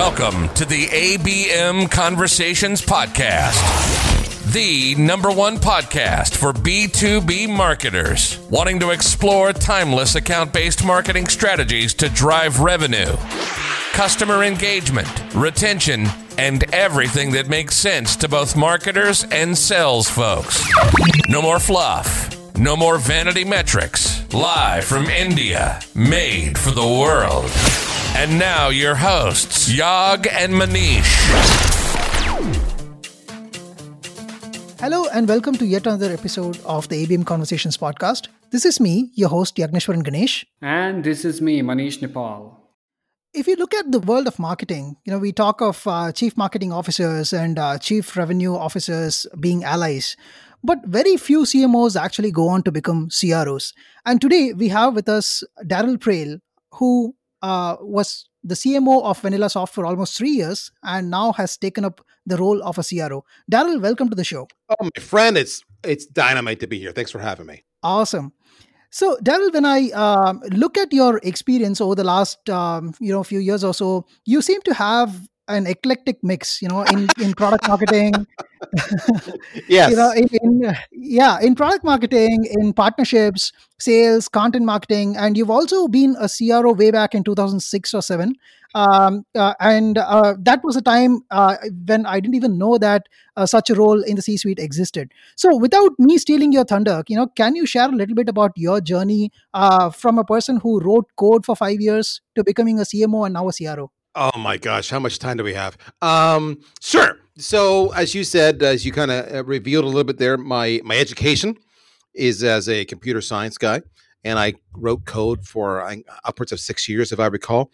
Welcome to the ABM Conversations Podcast, the number one podcast for B2B marketers wanting to explore timeless account based marketing strategies to drive revenue, customer engagement, retention, and everything that makes sense to both marketers and sales folks. No more fluff. No more vanity metrics. Live from India, made for the world. And now your hosts, Yaag and Manish. Hello and welcome to yet another episode of the ABM Conversations podcast. This is me, your host Yagneshwaran Ganesh. And this is me, Manish Nepal. If you look at the world of marketing, you know, we talk of uh, chief marketing officers and uh, chief revenue officers being allies, but very few CMOs actually go on to become CROs. And today we have with us Darryl Praill who uh, was the CMO of VanillaSoft for almost three years and now has taken up the role of a CRO. Darryl, welcome to the show. Oh, my friend, it's it's dynamite to be here. Thanks for having me. Awesome. So, Darryl, when I um, look at your experience over the last um, you know few years or so, you seem to have an eclectic mix. You know, in in product marketing. yes. you know, in, in yeah, in product marketing, in partnerships, sales, content marketing, and you've also been a CRO way back in 2006 or seven. Um, uh, and uh, that was a time uh, when I didn't even know that uh, such a role in the C-suite existed. So, without me stealing your thunder, you know, can you share a little bit about your journey uh, from a person who wrote code for five years to becoming a CMO and now a CRO? Oh my gosh, how much time do we have? Um, sure. So, as you said, as you kind of uh, revealed a little bit there, my my education is as a computer science guy, and I wrote code for uh, upwards of six years, if I recall.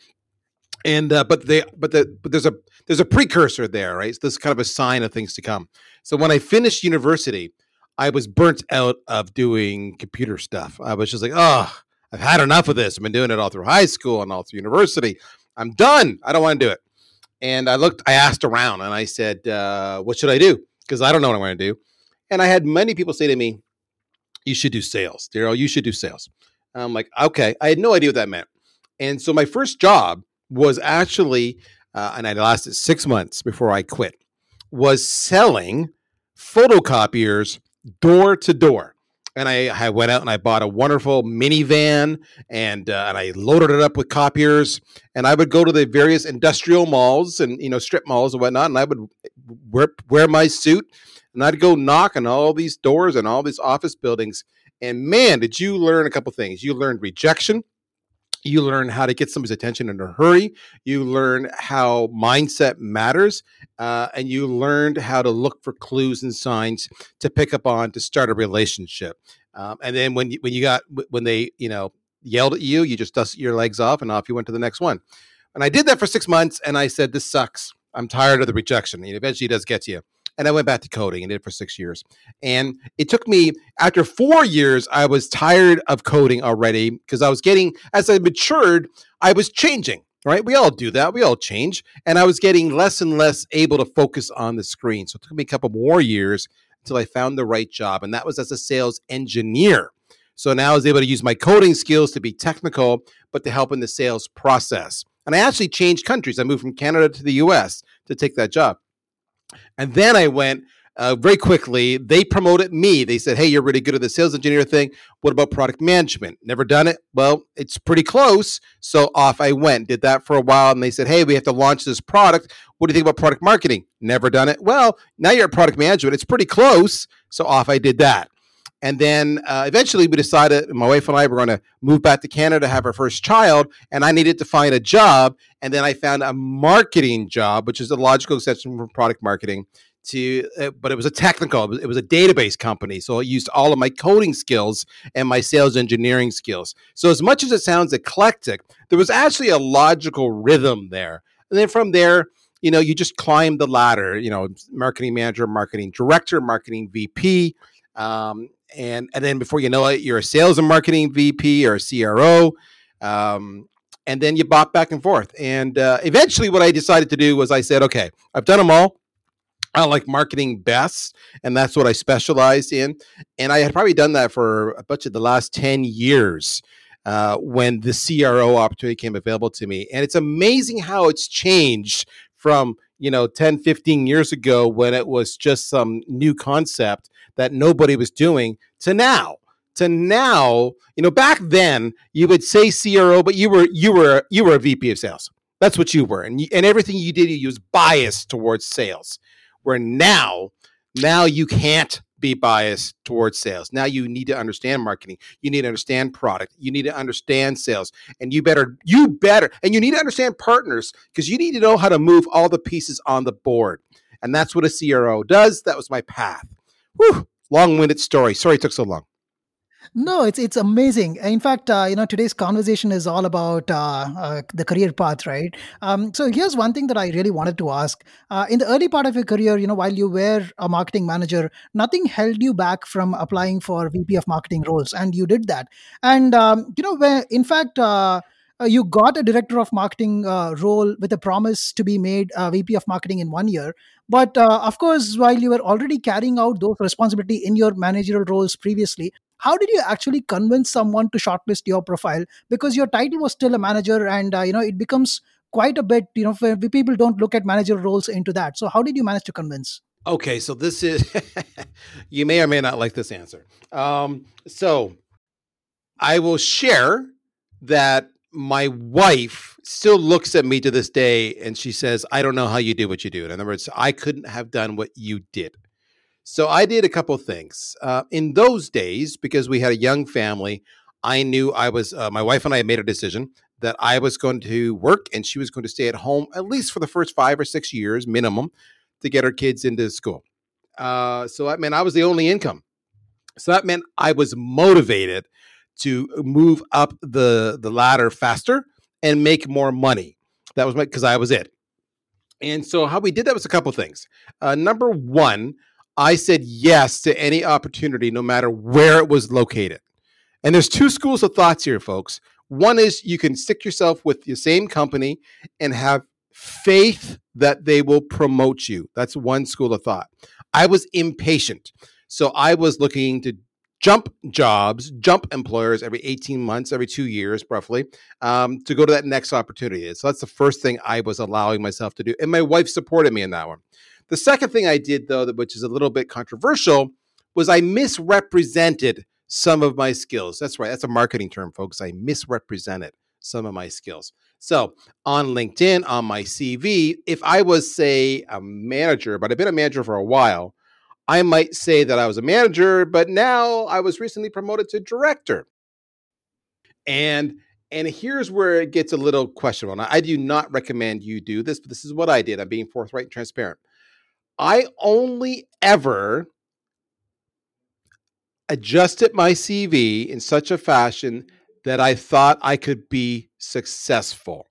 And uh, but they but the but there's a there's a precursor there, right? So this is kind of a sign of things to come. So when I finished university, I was burnt out of doing computer stuff. I was just like, oh, I've had enough of this. I've been doing it all through high school and all through university. I'm done. I don't want to do it. And I looked, I asked around and I said, uh, what should I do? Because I don't know what I'm going to do. And I had many people say to me, you should do sales. Darryl, you should do sales. And I'm like, okay. I had no idea what that meant. And so my first job was actually, uh, and I lasted six months before I quit, was selling photocopiers door to door and I, I went out and I bought a wonderful minivan and uh, and I loaded it up with copiers and I would go to the various industrial malls and you know strip malls and whatnot and I would wear, wear my suit and I'd go knock on all these doors and all these office buildings and man did you learn a couple things. You learned rejection you learn how to get somebody's attention in a hurry you learn how mindset matters uh, and you learned how to look for clues and signs to pick up on to start a relationship. Um, and then when you, when you got when they you know yelled at you you just dusted your legs off and off you went to the next one. And i did that for six months and i said this sucks. I'm tired of the rejection. And eventually does get to you and I went back to coding and did it for six years. And it took me after four years, I was tired of coding already because I was getting as I matured, I was changing. Right, we all do that. We all change, and I was getting less and less able to focus on the screen. So it took me a couple more years until I found the right job, and that was as a sales engineer. So now I was able to use my coding skills to be technical, but to help in the sales process. And I actually changed countries. I moved from Canada to the US to take that job. And then I went uh, very quickly. They promoted me. They said, "Hey, you're really good at the sales engineer thing. What about product management? Never done it. Well, it's pretty close." So off I went. Did that for a while, and they said, "Hey, we have to launch this product. What do you think about product marketing? Never done it. Well, now you're at product management. It's pretty close. So off I did that. And then uh, eventually we decided, my wife and I were going to move back to Canada to have our first child. And I needed to find a job. And then I found a marketing job, which is a logical extension from product marketing. To, uh, but it was a technical, it was, it was a database company. So I used all of my coding skills and my sales engineering skills. So, as much as it sounds eclectic, there was actually a logical rhythm there. And then from there, you know, you just climb the ladder, you know, marketing manager, marketing director, marketing VP. Um, and and then before you know it, you're a sales and marketing VP or a CRO, um, and then you bop back and forth. And uh, eventually, what I decided to do was I said, okay, I've done them all. I like marketing best, and that's what I specialized in. And I had probably done that for a bunch of the last ten years. uh, when the CRO opportunity came available to me. And it's amazing how it's changed from you know 10 15 years ago when it was just some new concept that nobody was doing to now to now you know back then you would say cro but you were you were you were a vp of sales that's what you were and, you, and everything you did you was biased towards sales where now now you can't be biased towards sales. Now you need to understand marketing. You need to understand product. You need to understand sales. And you better, you better, and you need to understand partners because you need to know how to move all the pieces on the board. And that's what a CRO does. That was my path. Whew, long-winded story. Sorry it took so long. No, it's it's amazing. In fact, uh, you know, today's conversation is all about uh, uh, the career path, right? Um, so here's one thing that I really wanted to ask. Uh, in the early part of your career, you know, while you were a marketing manager, nothing held you back from applying for VP of marketing roles, and you did that. And um, you know, where in fact. Uh, uh, you got a director of marketing role with a promise to be made VP of marketing in one year. But uh, of course, while you were already carrying out those responsibility in your managerial roles previously, how did you actually convince someone to shortlist your profile? Because your title was still a manager and uh, you know it becomes quite a bit you know people don't look at manager roles into that. So how did you manage to convince? Okay so this is you may or may not like this answer. Um, so i will share that my wife still looks at me to this day and she says i don't know how you do what you do in other words i couldn't have done what you did so I did a couple things. Uh, in those days, because we had a young family, I knew I was, uh, my wife and I made a decision that I was going to work and she was going to stay at home at least for the first five or six years minimum to get her kids into school. Uh, so that meant I was the only income. So that meant I was motivated to move up the the ladder faster and make more money. That was my because I was it. And so how we did that was a couple things. Uh, number one, I said yes to any opportunity, no matter where it was located. And there's two schools of thoughts here, folks. One is you can stick yourself with the same company and have faith that they will promote you. That's one school of thought. I was impatient. So I was looking to jump jobs, jump employers every 18 months, every two years, roughly, um, to go to that next opportunity. So that's the first thing I was allowing myself to do. And my wife supported me in that one. The second thing I did, though, which is a little bit controversial, was I misrepresented some of my skills. That's right. That's a marketing term, folks. I misrepresented some of my skills. So on LinkedIn, on my CV, if I was, say, a manager, but I've been a manager for a while, I might say that I was a manager, but now I was recently promoted to director. And and here's where it gets a little questionable. Now, I do not recommend you do this, but this is what I did. I'm being forthright and transparent. I only ever adjusted my CV in such a fashion that I thought I could be successful.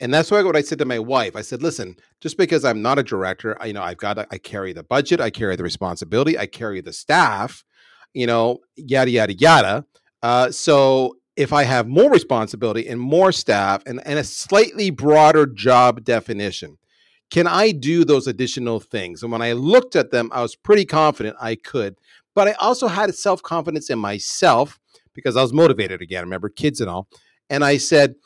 And that's why what I said to my wife. I said, "Listen, just because I'm not a director, I, you know, I've got to, I carry the budget, I carry the responsibility, I carry the staff, you know, yada yada yada. Uh, so if I have more responsibility and more staff and, and a slightly broader job definition, can I do those additional things? And when I looked at them, I was pretty confident I could. But I also had self confidence in myself because I was motivated again. Remember, kids and all. And I said,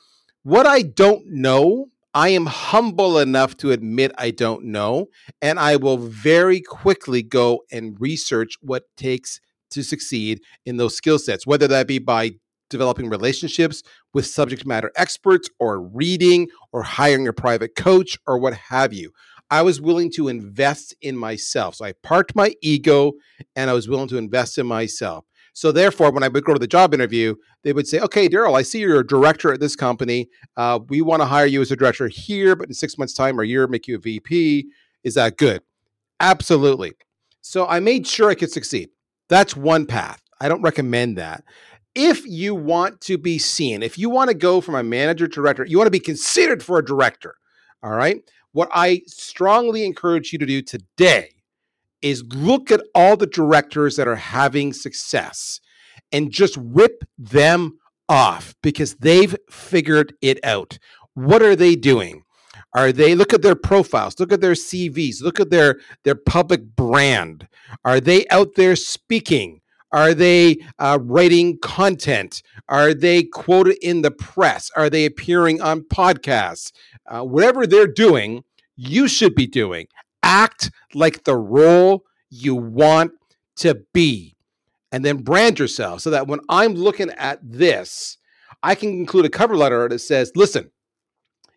What I don't know, I am humble enough to admit I don't know. And I will very quickly go and research what takes to succeed in those skill sets, whether that be by developing relationships with subject matter experts or reading or hiring a private coach or what have you. I was willing to invest in myself. So I parked my ego and I was willing to invest in myself. So therefore, when I would go to the job interview, they would say, "Okay, Darryl, I see you're a director at this company. Uh, we want to hire you as a director here, but in six months' time or a year, make you a VP. Is that good?" Absolutely. So I made sure I could succeed. That's one path. I don't recommend that if you want to be seen, if you want to go from a manager to director, you want to be considered for a director. All right. What I strongly encourage you to do today is look at all the directors that are having success and just rip them off because they've figured it out. What are they doing? Are they look at their profiles, look at their CVs, look at their their public brand. Are they out there speaking? Are they uh, writing content? Are they quoted in the press? Are they appearing on podcasts? Uh, whatever they're doing, you should be doing. Act like the role you want to be, and then brand yourself so that when I'm looking at this, I can include a cover letter that says, listen,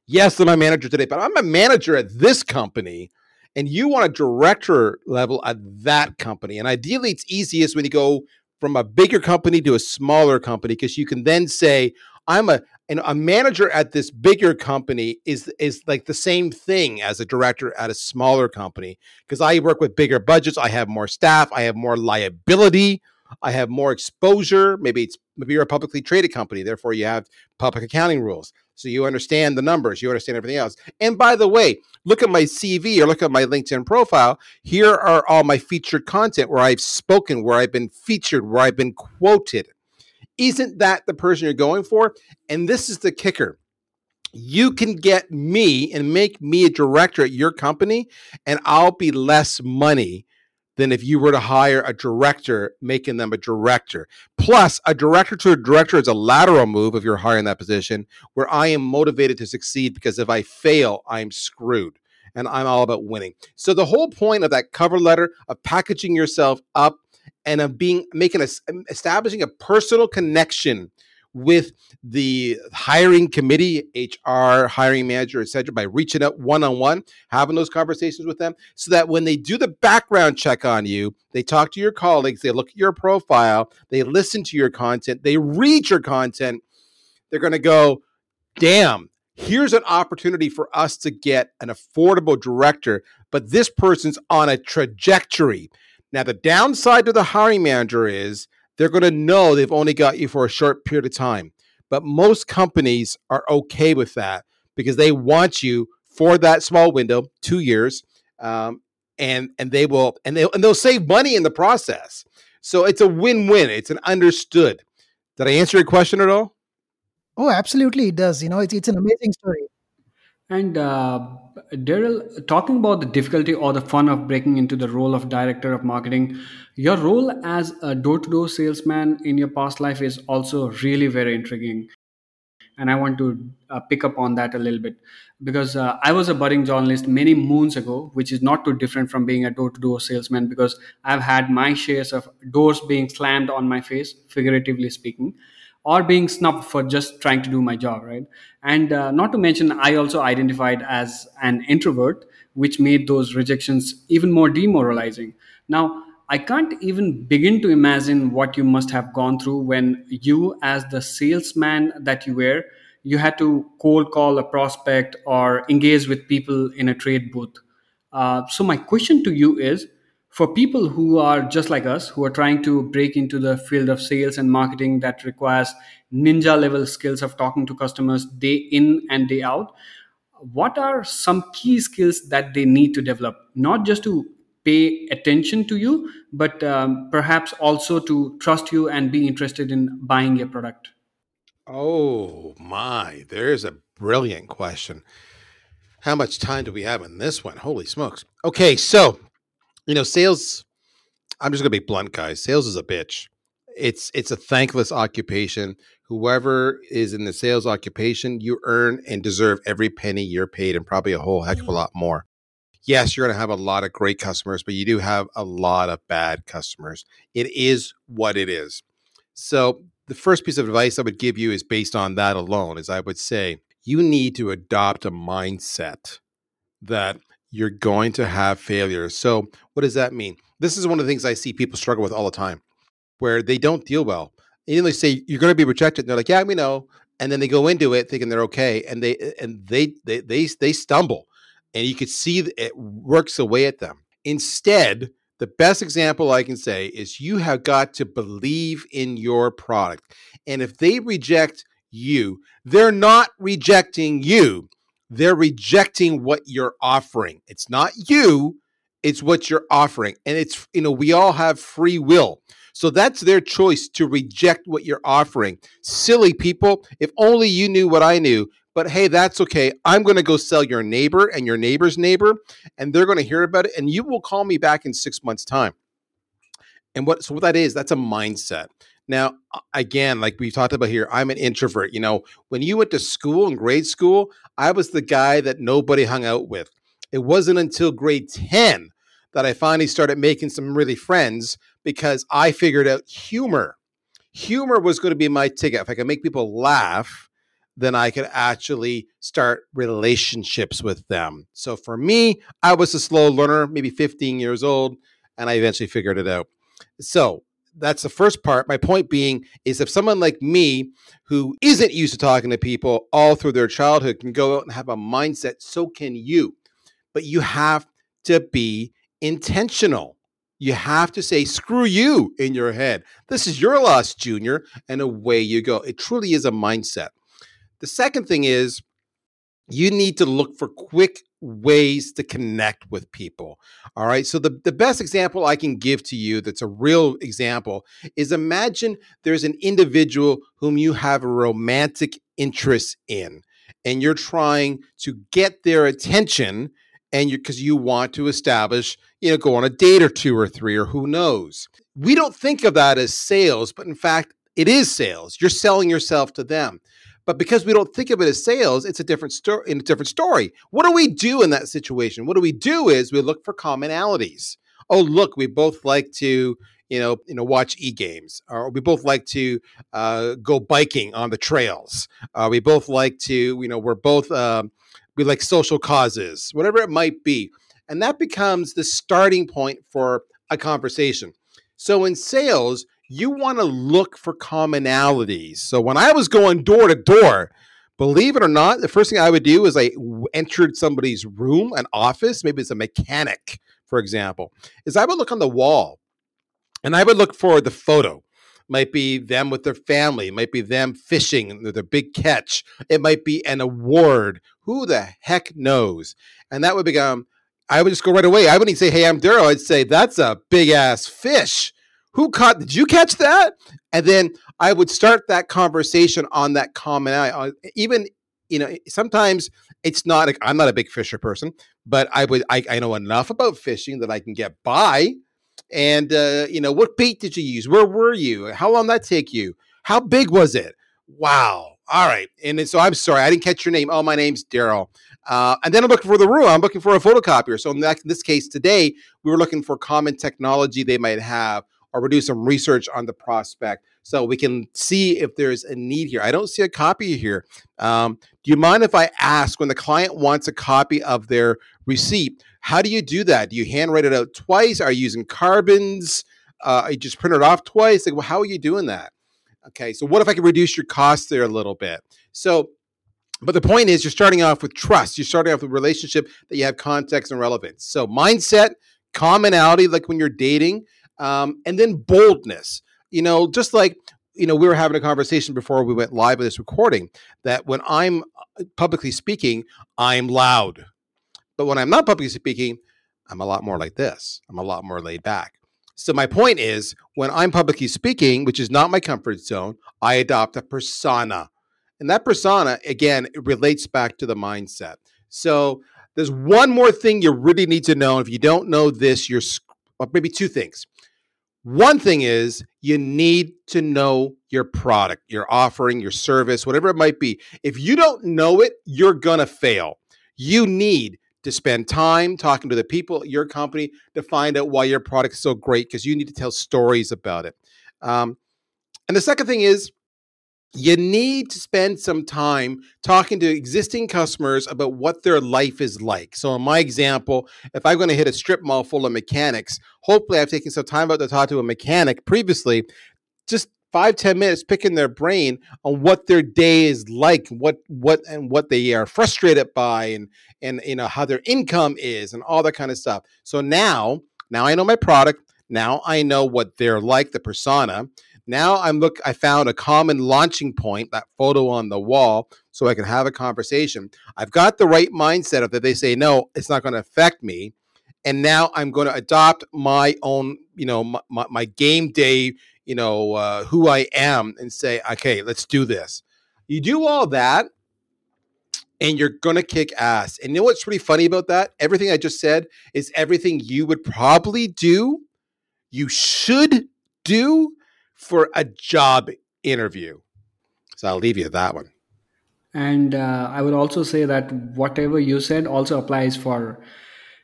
yes, I'm a manager today, but I'm a manager at this company. And you want a director level at that company. And ideally, it's easiest when you go from a bigger company to a smaller company because you can then say, I'm a and a manager at this bigger company is is like the same thing as a director at a smaller company because I work with bigger budgets, I have more staff, I have more liability, I have more exposure. Maybe it's maybe you're a publicly traded company, therefore you have public accounting rules. So you understand the numbers, you understand everything else. And by the way, look at my CV or look at my LinkedIn profile. Here are all my featured content where I've spoken, where I've been featured, where I've been quoted. Isn't that the person you're going for? And this is the kicker. You can get me and make me a director at your company, and I'll be less money than if you were to hire a director, making them a director. Plus, a director to a director is a lateral move if you're hiring that position, where I am motivated to succeed because if I fail, I'm screwed. And I'm all about winning. So the whole point of that cover letter of packaging yourself up and of being making a establishing a personal connection with the hiring committee, HR, hiring manager, etc., by reaching out one on one, having those conversations with them, so that when they do the background check on you, they talk to your colleagues, they look at your profile, they listen to your content, they read your content, they're going to go, damn. Here's an opportunity for us to get an affordable director, but this person's on a trajectory. Now, the downside to the hiring manager is they're going to know they've only got you for a short period of time. But most companies are okay with that because they want you for that small window, two years, um, and and they will and they and they'll save money in the process. So it's a win-win. It's an understood. Did I answer your question at all? Oh, absolutely, it does. You know, it's it's an amazing story. And uh, Darryl, talking about the difficulty or the fun of breaking into the role of director of marketing, your role as a door to door salesman in your past life is also really very intriguing. And I want to uh, pick up on that a little bit because uh, I was a budding journalist many moons ago, which is not too different from being a door to door salesman because I've had my shares of doors being slammed on my face, figuratively speaking or being snubbed for just trying to do my job, right? And uh, not to mention, I also identified as an introvert, which made those rejections even more demoralizing. Now, I can't even begin to imagine what you must have gone through when you, as the salesman that you were, you had to cold call a prospect or engage with people in a trade booth. Uh, so, my question to you is for people who are just like us, who are trying to break into the field of sales and marketing that requires ninja level skills of talking to customers day in and day out, what are some key skills that they need to develop? Not just to pay attention to you, but um, perhaps also to trust you and be interested in buying your product? Oh my, there's a brilliant question. How much time do we have in this one? Holy smokes. Okay, so you know, sales. I'm just gonna be blunt, guys. Sales is a bitch. It's it's a thankless occupation. Whoever is in the sales occupation, you earn and deserve every penny you're paid, and probably a whole heck of a mm-hmm. lot more. Yes, you're going to have a lot of great customers, but you do have a lot of bad customers. It is what it is. So, the first piece of advice I would give you is based on that alone. Is I would say you need to adopt a mindset that you're going to have failures. So, what does that mean? This is one of the things I see people struggle with all the time, where they don't deal well. And they say you're going to be rejected. And they're like, "Yeah, we know," and then they go into it thinking they're okay, and they and they they they they stumble, and you could see it works away at them. Instead, the best example I can say is you have got to believe in your product, and if they reject you, they're not rejecting you they're rejecting what you're offering. It's not you, it's what you're offering. And it's, you know, we all have free will. So that's their choice to reject what you're offering. Silly people, if only you knew what I knew. But hey, that's okay. I'm going to go sell your neighbor and your neighbor's neighbor, and they're going to hear about it. And you will call me back in six months' time. And what so what that is, that's a mindset. Now, again, like we've talked about here, I'm an introvert. You know, when you went to school in grade school, I was the guy that nobody hung out with. It wasn't until grade 10 that I finally started making some really friends because I figured out humor. Humor was going to be my ticket. If I could make people laugh, then I could actually start relationships with them. So for me, I was a slow learner, maybe 15 years old, and I eventually figured it out. So that's the first part. My point being is if someone like me who isn't used to talking to people all through their childhood can go out and have a mindset, so can you. But you have to be intentional. You have to say, screw you in your head. This is your loss, Junior, and away you go. It truly is a mindset. The second thing is you need to look for quick ways to connect with people. All right. So, the, the best example I can give to you that's a real example is imagine there's an individual whom you have a romantic interest in, and you're trying to get their attention and you because you want to establish, you know, go on a date or two or three or who knows. We don't think of that as sales, but in fact, it is sales. You're selling yourself to them. But because we don't think of it as sales, it's a different story. In a different story. What do we do in that situation? What do we do is we look for commonalities. Oh, look, we both like to, you know, you know, watch e games, or we both like to uh, go biking on the trails. Uh, we both like to, you know, we're both um, we like social causes, whatever it might be, and that becomes the starting point for a conversation. So in sales, you want to look for commonalities. So when I was going door to door, believe it or not, the first thing I would do is I entered somebody's room, an office, maybe it's a mechanic, for example, is I would look on the wall and I would look for the photo. Might be them with their family, might be them fishing, their big catch, it might be an award. Who the heck knows? And that would become, I would just go right away. I wouldn't say, Hey, I'm Darryl. I'd say, That's a big ass fish. Who caught did you catch that? And then i would start that conversation on that common uh, even you know sometimes it's not like i'm not a big fisher person but i would I, I know enough about fishing that i can get by. And uh, you know what bait did you use? Where were you? How long did that take you? How big was it? Wow. All right. And so i'm sorry. I didn't catch your name. Oh my name's darryl uh, and then I'm looking for the room. I'm looking for a photocopier. So in, that, in this case today, we were looking for common technology they might have or we'll do some research on the prospect so we can see if there's a need here. I don't see a copy here. Um, do you mind if I ask when the client wants a copy of their receipt? How do you do that? Do you handwrite it out twice? Are you using carbons? Uh, you just print it off twice? Like, well, how are you doing that? Okay, so what if I can reduce your costs there a little bit? So, but the point is, you're starting off with trust. You're starting off with a relationship that you have context and relevance. So, mindset, commonality, like when you're dating, um, and then boldness. You know, just like you know, we were having a conversation before we went live with this recording that when I'm uh, publicly speaking, I'm loud, but when I'm not publicly speaking, I'm a lot more like this. I'm a lot more laid back. So my point is, when I'm publicly speaking, which is not my comfort zone, I adopt a persona. And that persona, again, it relates back to the mindset. So there's one more thing you really need to know. If you don't know this, you're maybe two things. One thing is you need to know your product, your offering, your service, whatever it might be. If you don't know it, you're going to fail. You need to spend time talking to the people at your company to find out why your product is so great because you need to tell stories about it. Um, and the second thing is you need to spend some time talking to existing customers about what their life is like. So, in my example, if I'm going to hit a strip mall full of mechanics, hopefully I've taken some time out to talk to a mechanic previously, just five ten minutes picking their brain on what their day is like, what what and what they are frustrated by, and and you know how their income is, and all that kind of stuff. So now, now I know my product. Now I know what they're like, the persona. Now I'm look I found a common launching point, that photo on the wall, so I can have a conversation. I've got the right mindset of that they say, no, it's not going to affect me. And now I'm going to adopt my own, you know, my, my, my game day, you know, uh, who I am and say, okay, let's do this. You do all that and you're going to kick ass. And you know what's really funny about that? Everything I just said is everything you would probably do you should do for a job interview. So I'll leave you that one. And uh, I would also say that whatever you said also applies for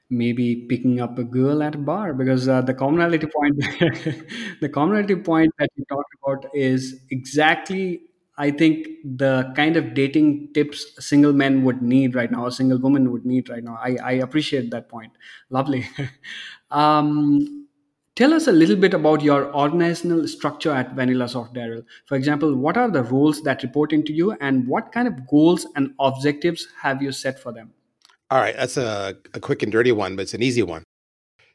maybe picking up a girl at a bar because uh, the commonality point the commonality point that you talked about is exactly i think the kind of dating tips single men would need right now single women would need right now i, I appreciate that point lovely um, tell us a little bit about your organizational structure at VanillaSoft darryl for example what are the roles that report into you and what kind of goals and objectives have you set for them all right, that's a, a quick and dirty one, but it's an easy one.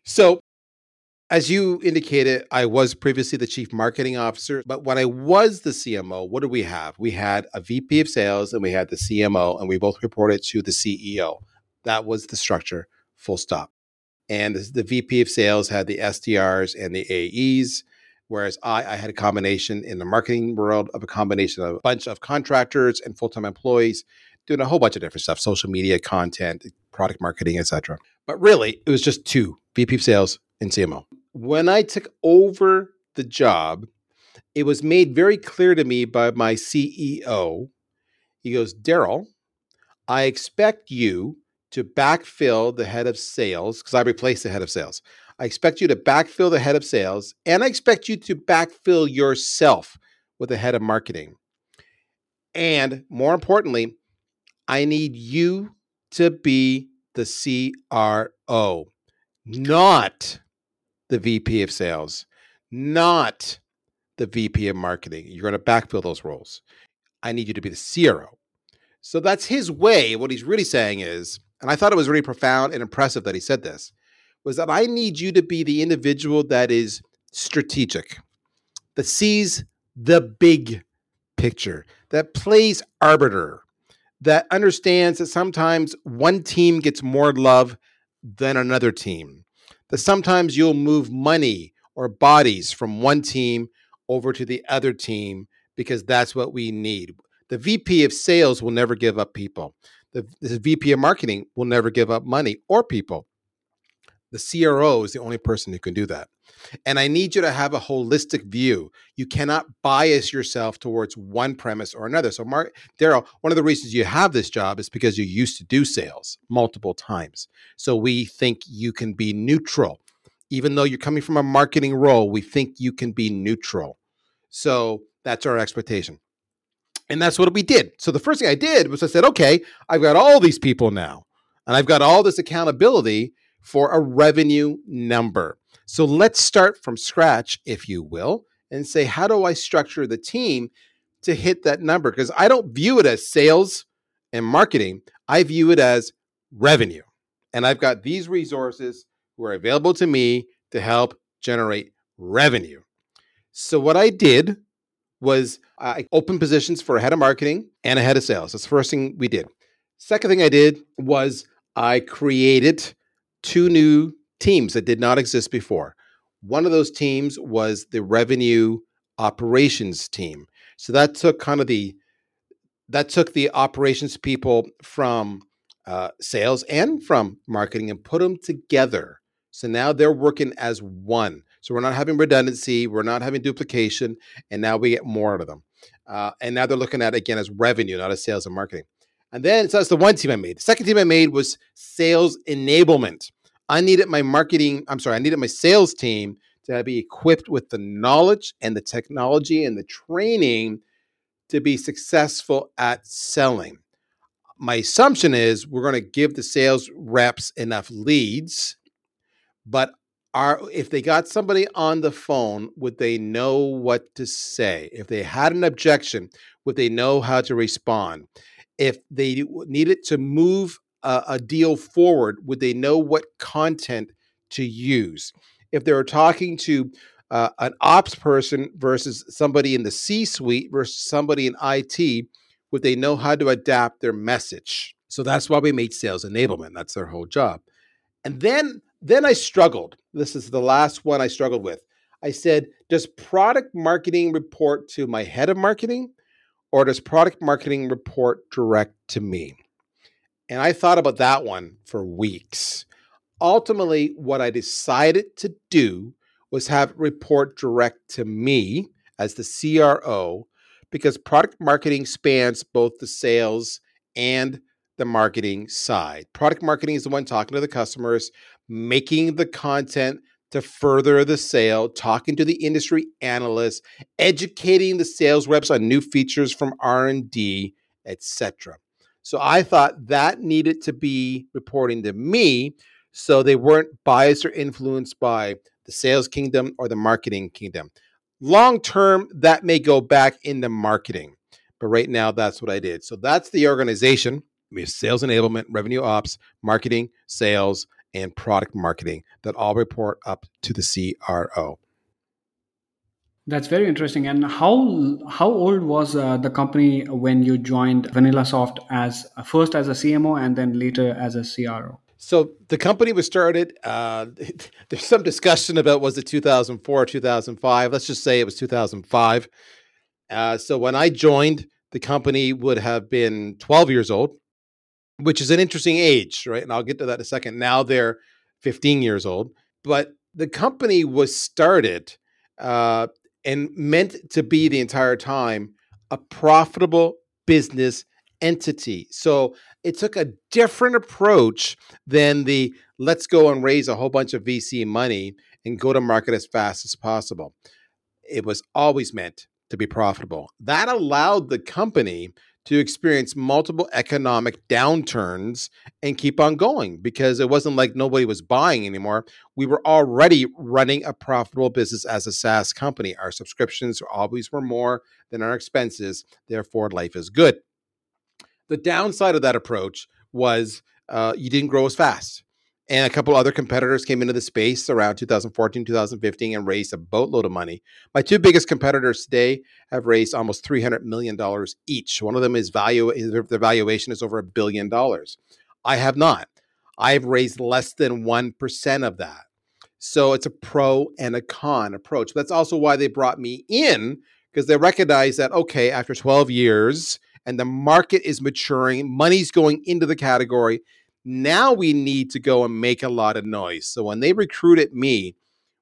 So, as you indicated, I was previously the chief marketing officer, but when I was the CMO, what did we have? We had a VP of sales and we had the CMO, and we both reported to the CEO. That was the structure, full stop. And the, the VP of sales had the SDRs and the AEs, whereas I, I had a combination in the marketing world of a combination of a bunch of contractors and full time employees doing a whole bunch of different stuff social media content product marketing etc but really it was just two vp of sales and cmo when i took over the job it was made very clear to me by my ceo he goes darryl i expect you to backfill the head of sales because i replaced the head of sales i expect you to backfill the head of sales and i expect you to backfill yourself with the head of marketing and more importantly I need you to be the CRO, not the VP of sales, not the VP of marketing. You're going to backfill those roles. I need you to be the CRO. So that's his way. What he's really saying is, and I thought it was really profound and impressive that he said this, was that I need you to be the individual that is strategic, that sees the big picture, that plays arbiter, that understands that sometimes one team gets more love than another team. That sometimes you'll move money or bodies from one team over to the other team because that's what we need. The VP of sales will never give up people. The, VP of marketing will never give up money or people. The CRO is the only person who can do that. And I need you to have a holistic view. You cannot bias yourself towards one premise or another. So, Mark, Darryl, one of the reasons you have this job is because you used to do sales multiple times. So we think you can be neutral. Even though you're coming from a marketing role, we think you can be neutral. So that's our expectation. And that's what we did. So the first thing I did was I said, okay, I've got all these people now, and I've got all this accountability for a revenue number. So let's start from scratch, if you will, and say, how do I structure the team to hit that number? Because I don't view it as sales and marketing, I view it as revenue. And I've got these resources who are available to me to help generate revenue. So what I did was I opened positions for a head of marketing and a head of sales. That's the first thing we did. Second thing I did was I created two new teams that did not exist before. One of those teams was the revenue operations team. So that took kind of the that took the operations people from uh, sales and from marketing and put them together. So now they're working as one. So we're not having redundancy, we're not having duplication, and now we get more out of them. Uh, and now they're looking at again as revenue, not as sales and marketing. And then so that's the one team I made. The second team I made was sales enablement. I needed my marketing, I'm sorry, I needed my sales team to be equipped with the knowledge and the technology and the training to be successful at selling. My assumption is we're going to give the sales reps enough leads, but are if they got somebody on the phone, would they know what to say? If they had an objection, would they know how to respond? if they needed to move a, a deal forward, would they know what content to use? If they were talking to uh, an ops person versus somebody in the C suite versus somebody in IT, would they know how to adapt their message? So that's why we made sales enablement. That's their whole job. And then then I struggled. This is the last one I struggled with. I said, does product marketing report to my head of marketing or does product marketing report direct to me? And I thought about that one for weeks. Ultimately, what I decided to do was have it report direct to me as the CRO because product marketing spans both the sales and the marketing side. Product marketing is the one talking to the customers, making the content to further the sale, talking to the industry analysts, educating the sales reps on new features from R&D, etc. So I thought that needed to be reporting to me so they weren't biased or influenced by the sales kingdom or the marketing kingdom. Long term, that may go back into marketing, but right now, that's what I did. So that's the organization. We have sales enablement, revenue ops, marketing, sales, and product marketing that all report up to the CRO. That's very interesting. And how how old was uh, the company when you joined VanillaSoft as uh, first as a CMO and then later as a CRO? So the company was started. Uh, there's some discussion about was it 2004 or 2005. Let's just say it was 2005. Uh, so when I joined, the company would have been 12 years old, which is an interesting age, right? And I'll get to that in a second. Now they're 15 years old, but the company was started uh, and meant to be the entire time a profitable business entity. So it took a different approach than the let's go and raise a whole bunch of VC money and go to market as fast as possible. It was always meant to be profitable. That allowed the company to experience multiple economic downturns and keep on going because it wasn't like nobody was buying anymore. We were already running a profitable business as a SaaS company. Our subscriptions always were more than our expenses. Therefore, life is good. The downside of that approach was uh, you didn't grow as fast. And a couple other competitors came into the space around 2014, 2015 and raised a boatload of money. My two biggest competitors today have raised almost $300 million each. One of them is value, their valuation is over a billion dollars. I have not. I've raised less than 1% of that. So it's a pro and a con approach. That's also why they brought me in because they recognize that, okay, after 12 years, and the market is maturing, money's going into the category. Now we need to go and make a lot of noise. So when they recruited me,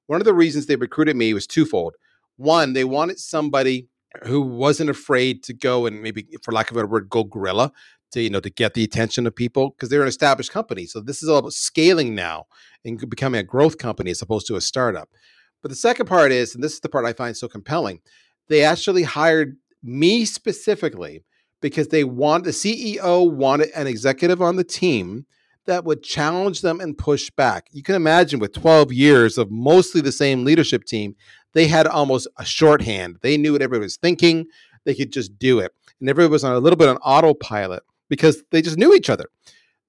one of the reasons they recruited me was twofold. One, they wanted somebody who wasn't afraid to go and maybe, for lack of a word, go guerrilla to you know to get the attention of people because they're an established company. So this is all about scaling now and becoming a growth company as opposed to a startup. But the second part is, and this is the part I find so compelling, they actually hired me specifically because they want the CEO wanted an executive on the team that would challenge them and push back. You can imagine with 12 years of mostly the same leadership team, they had almost a shorthand. They knew what everybody was thinking. They could just do it. And everybody was on a little bit on autopilot because they just knew each other.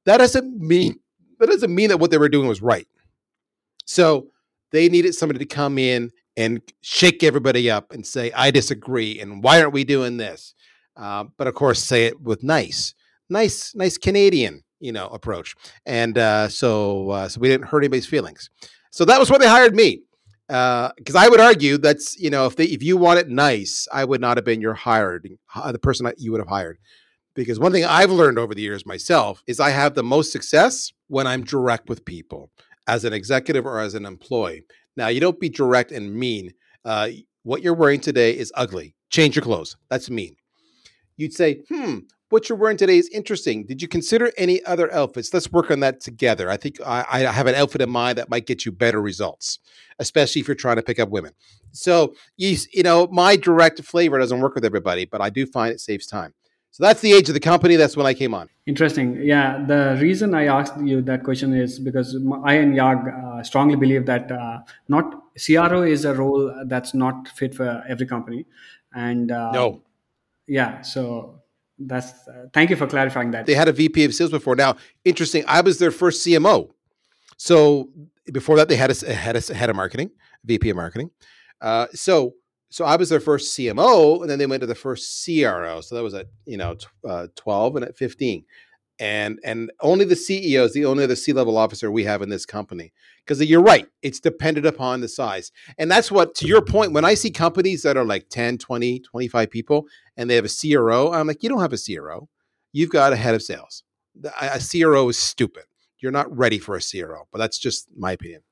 That doesn't mean that doesn't mean that what they were doing was right. So they needed somebody to come in and shake everybody up and say, I disagree. And why aren't we doing this? Uh, but of course, say it with nice, nice, nice Canadian, you know, approach. And uh, so, uh, so we didn't hurt anybody's feelings. So that was why they hired me. Because uh, I would argue that's you know if they if you want it nice, I would not have been your hired the person you would have hired. Because one thing I've learned over the years myself is I have the most success when I'm direct with people as an executive or as an employee. Now you don't be direct and mean. Uh, what you're wearing today is ugly. Change your clothes. That's mean you'd say, hmm, what you're wearing today is interesting. Did you consider any other outfits? Let's work on that together. I think I, I, have an outfit in mind that might get you better results, especially if you're trying to pick up women. So, you, you know, my direct flavor doesn't work with everybody, but I do find it saves time. So that's the age of the company. That's when I came on. Interesting. Yeah. The reason I asked you that question is because I and Yaag uh, strongly believe that uh, not CRO is a role that's not fit for every company. And uh, no yeah so that's uh, thank you for clarifying that. They had a vp of sales before. Now interesting i was their first cmo so before that they had a, had a head of marketing vp of marketing. Uh, so so i was their first cmo and then they went to the first cro so that was at you know t- uh, 12 and at 15 and and only the CEO is the only other C-level officer we have in this company. Because you're right, it's dependent upon the size. And that's what to your point when I see companies that are like 10, 20, 25 people and they have a CRO, I'm like you don't have a CRO. You've got a head of sales. A CRO is stupid. You're not ready for a CRO, but that's just my opinion.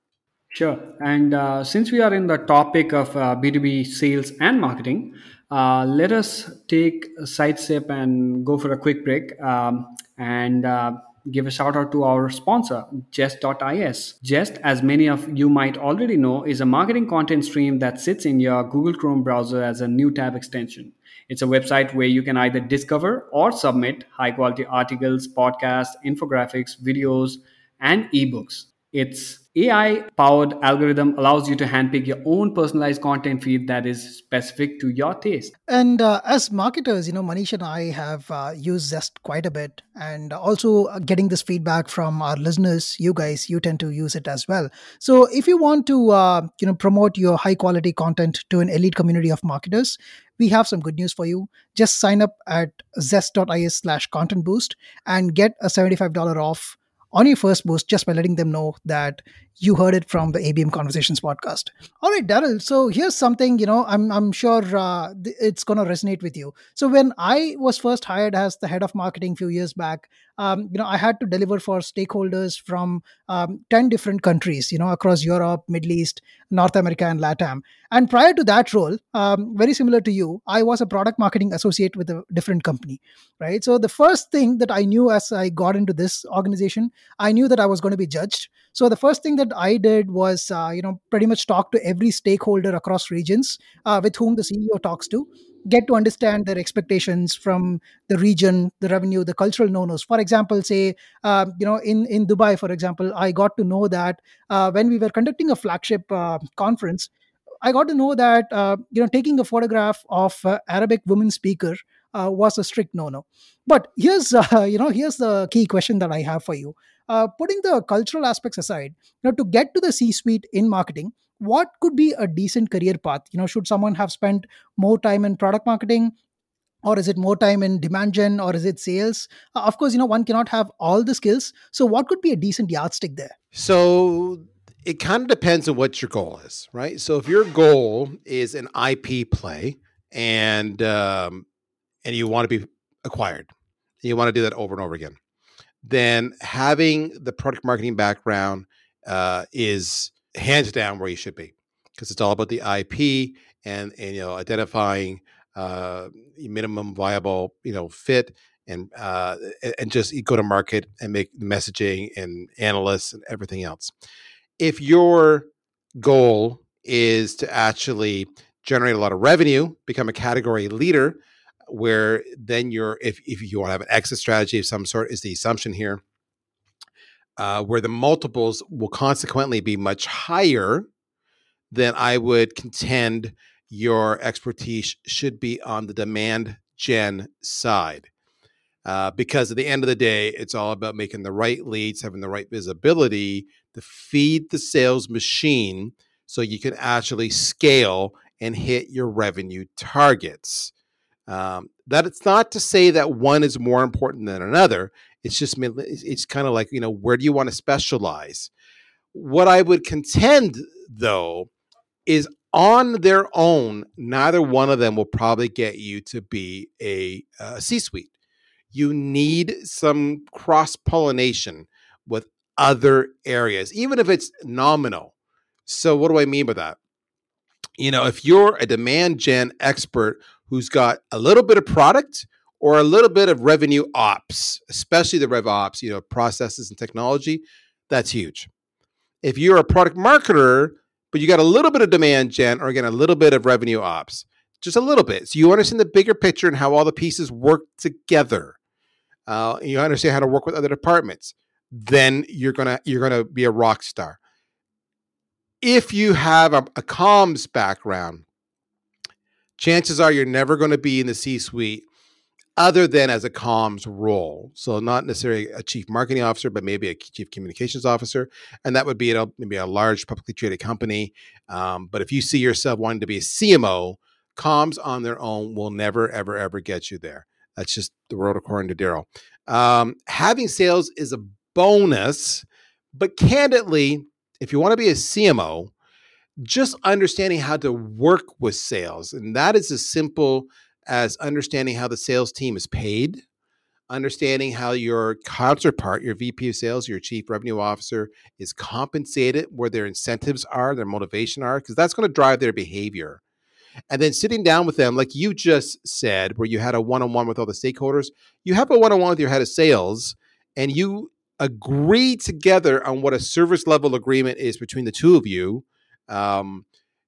Sure. And uh, since we are in the topic of uh, B2B sales and marketing, uh, let us take a side step and go for a quick break um, and uh, give a shout out to our sponsor, Jest.is. Jest, as many of you might already know, is a marketing content stream that sits in your Google Chrome browser as a new tab extension. It's a website where you can either discover or submit high quality articles, podcasts, infographics, videos, and ebooks. Its AI powered algorithm allows you to handpick your own personalized content feed that is specific to your taste. And uh, as marketers, you know, Manish and I have uh, used Zest quite a bit, and also uh, getting this feedback from our listeners. You guys, you tend to use it as well. So, if you want to, uh, you know, promote your high quality content to an elite community of marketers, we have some good news for you. Just sign up at zest.is slash content boost and get a $75 off on your first post just by letting them know that you heard it from the ABM Conversations podcast. All right, Darryl. So here's something you know I'm I'm sure uh, it's going to resonate with you. So when I was first hired as the head of marketing a few years back, um, you know I had to deliver for stakeholders from um, ten different countries, you know, across Europe, Middle East, North America, and LATAM. And prior to that role, um, very similar to you, I was a product marketing associate with a different company, right? So the first thing that I knew as I got into this organization, I knew that I was going to be judged. So the first thing that I did was, uh, you know, pretty much talk to every stakeholder across regions uh, with whom the CEO talks to, get to understand their expectations from the region, the revenue, the cultural no-nos. For example, say, uh, you know, in in Dubai, for example, I got to know that uh, when we were conducting a flagship uh, conference, I got to know that uh, you know taking a photograph of uh, Arabic women speaker uh, was a strict no-no. But here's you know here's the key question that I have for you uh, putting the cultural aspects aside, you know, to get to the C-suite in marketing, what could be a decent career path? You know, should someone have spent more time in product marketing, or is it more time in demand gen, or is it sales? Uh, of course, you know, one cannot have all the skills. So, what could be a decent yardstick there? So it kind of depends on what your goal is, right? So if your goal is an IP play and um, and you want to be acquired, you want to do that over and over again, then having the product marketing background uh, is hands down where you should be because it's all about the IP and, and you know identifying uh, minimum viable you know fit and uh, and just go to market and make messaging and analysts and everything else. If your goal is to actually generate a lot of revenue, become a category leader, where then you're if, if you want to have an exit strategy of some sort is the assumption here uh, where the multiples will consequently be much higher then i would contend your expertise should be on the demand gen side. Uh, because at the end of the day it's all about making the right leads having the right visibility to feed the sales machine so you can actually scale and hit your revenue targets um, that it's not to say that one is more important than another. It's just it's kind of like you know where do you want to specialize? What I would contend though is on their own, neither one of them will probably get you to be a, a C-suite. You need some cross pollination with other areas, even if it's nominal. So, what do I mean by that? You know, if you're a demand gen expert who's got a little bit of product or a little bit of revenue ops, especially the rev ops, you know, processes and technology, that's huge. If you're a product marketer, but you got a little bit of demand gen or again a little bit of revenue ops, just a little bit. So you understand the bigger picture and how all the pieces work together. Uh, you understand how to work with other departments. Then you're gonna you're gonna be a rock star. If you have a, a comms background, chances are you're never going to be in the C suite other than as a comms role. So not necessarily a chief marketing officer, but maybe a chief communications officer, and that would be a, maybe a large publicly traded company. Um, but if you see yourself wanting to be a CMO, comms on their own will never, ever, ever get you there. That's just the world according to Darryl. Um, having sales is a bonus, but candidly, if you want to be a CMO, just understanding how to work with sales. And that is as simple as understanding how the sales team is paid, understanding how your counterpart, your VP of sales, your chief revenue officer is compensated, where their incentives are, their motivation are, because that's going to drive their behavior. And then sitting down with them, like you just said, where you had a one on one with all the stakeholders, you have a one on one with your head of sales and you agree together on what a service level agreement is between the two of you. Um,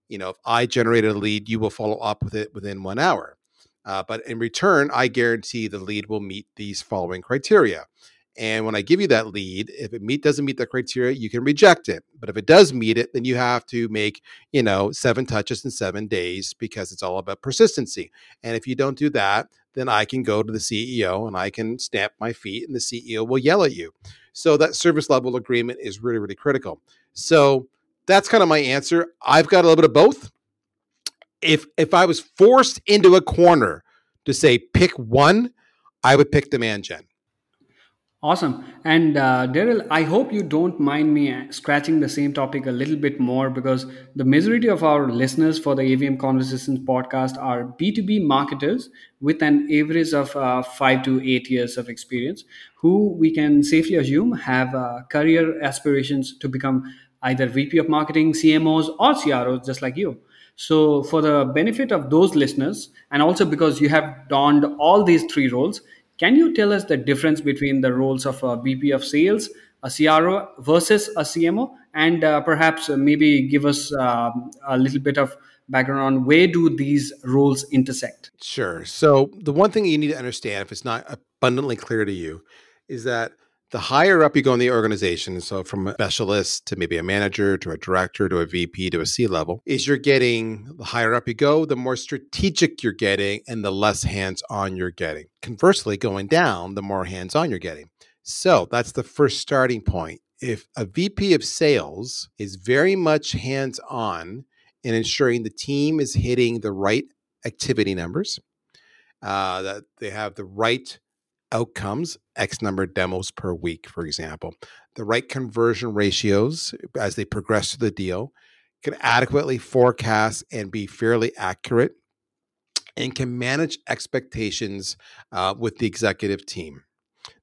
you know, if I generated a lead, you will follow up with it within one hour. Uh, but in return, I guarantee the lead will meet these following criteria. And when I give you that lead, if it meet doesn't meet the criteria, you can reject it. But if it does meet it, then you have to make, you know, seven touches in seven days because it's all about persistency. And if you don't do that, then I can go to the CEO and I can stamp my feet and the CEO will yell at you. So that service level agreement is really, really critical. So that's kind of my answer. I've got a little bit of both. If if I was forced into a corner to say pick one, I would pick demand gen. Awesome. And uh, Darryl, I hope you don't mind me scratching the same topic a little bit more because the majority of our listeners for the ABM Conversations podcast are B2B marketers with an average of uh, five to eight years of experience who we can safely assume have uh, career aspirations to become either VP of marketing, CMOs, or CROs, just like you. So, for the benefit of those listeners, and also because you have donned all these three roles, can you tell us the difference between the roles of a VP of sales, a CRO versus a CMO, and uh, perhaps uh, maybe give us um, a little bit of background on where do these roles intersect? Sure. So the one thing you need to understand, if it's not abundantly clear to you, is that the higher up you go in the organization, so from a specialist to maybe a manager to a director to a VP to a C level, is you're getting the higher up you go, the more strategic you're getting and the less hands on you're getting. Conversely, going down, the more hands on you're getting. So that's the first starting point. If a VP of sales is very much hands on in ensuring the team is hitting the right activity numbers, uh, that they have the right outcomes, X number of demos per week, for example, the right conversion ratios as they progress through the deal, can adequately forecast and be fairly accurate, and can manage expectations uh, with the executive team.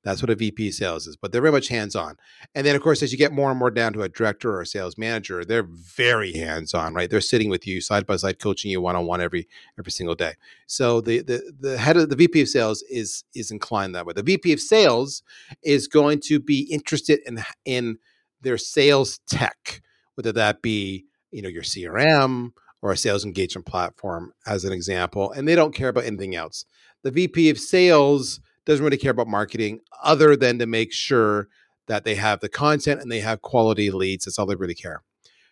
That's what a VP sales is, but they're very much hands on. And then, of course, as you get more and more down to a director or a sales manager, they're very hands on, right? They're sitting with you side by side, coaching you one on one every every single day. So the the the head of the VP of sales is is inclined that way. The VP of sales is going to be interested in in their sales tech, whether that be you know your CRM or a sales engagement platform, as an example, and they don't care about anything else. The VP of sales doesn't really care about marketing other than to make sure that they have the content and they have quality leads. That's all they really care.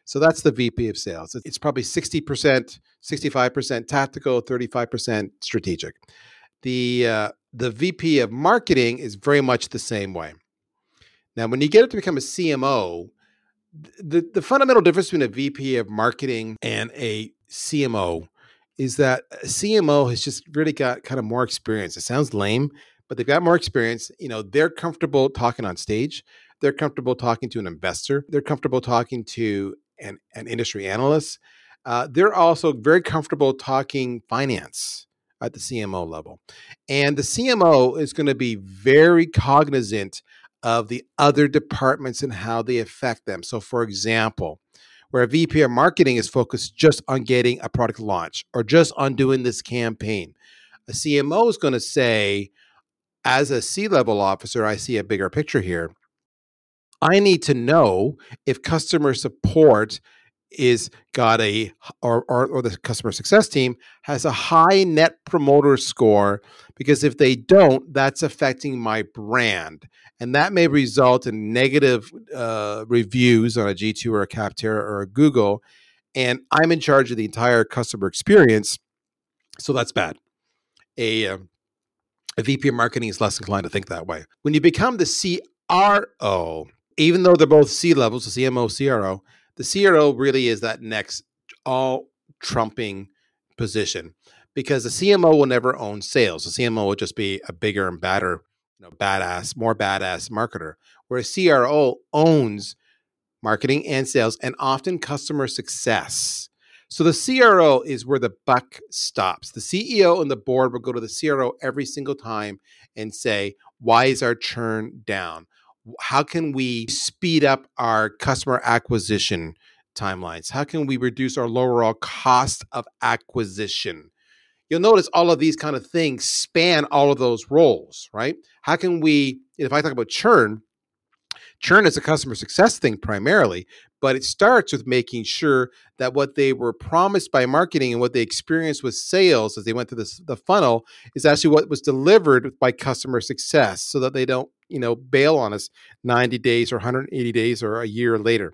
So that's the VP of sales. It's probably 60%, 65% tactical, 35% strategic. The uh, the VP of marketing is very much the same way. Now, when you get it to become a CMO, the, the fundamental difference between a VP of marketing and a CMO is that a CMO has just really got kind of more experience. It sounds lame, but they've got more experience. You know, they're comfortable talking on stage. They're comfortable talking to an investor. They're comfortable talking to an, an industry analyst. Uh, they're also very comfortable talking finance at the CMO level. And the CMO is going to be very cognizant of the other departments and how they affect them. So, for example, where a VP of marketing is focused just on getting a product launch or just on doing this campaign, a CMO is going to say, as a C level officer, I see a bigger picture here. I need to know if customer support is got a or, or, or the customer success team has a high net promoter score because if they don't that's affecting my brand and that may result in negative uh, reviews on a g2 or a capterra or a google and i'm in charge of the entire customer experience so that's bad a uh, a VP of marketing is less inclined to think that way. When you become the CRO, even though they're both C levels, the CMO, CRO, the CRO really is that next all trumping position because the CMO will never own sales. The CMO will just be a bigger and badder, you know, badass, more badass marketer. Where a CRO owns marketing and sales and often customer success. So the CRO is where the buck stops. The CEO and the board will go to the CRO every single time and say, Why is our churn down? How can we speed up our customer acquisition timelines? How can we reduce our overall cost of acquisition? You'll notice all of these kind of things span all of those roles, right? How can we, if I talk about churn, churn is a customer success thing primarily, but it starts with making sure that what they were promised by marketing and what they experienced with sales as they went through the funnel is actually what was delivered by customer success so that they don't you know bail on us 90 days or 180 days or a year later.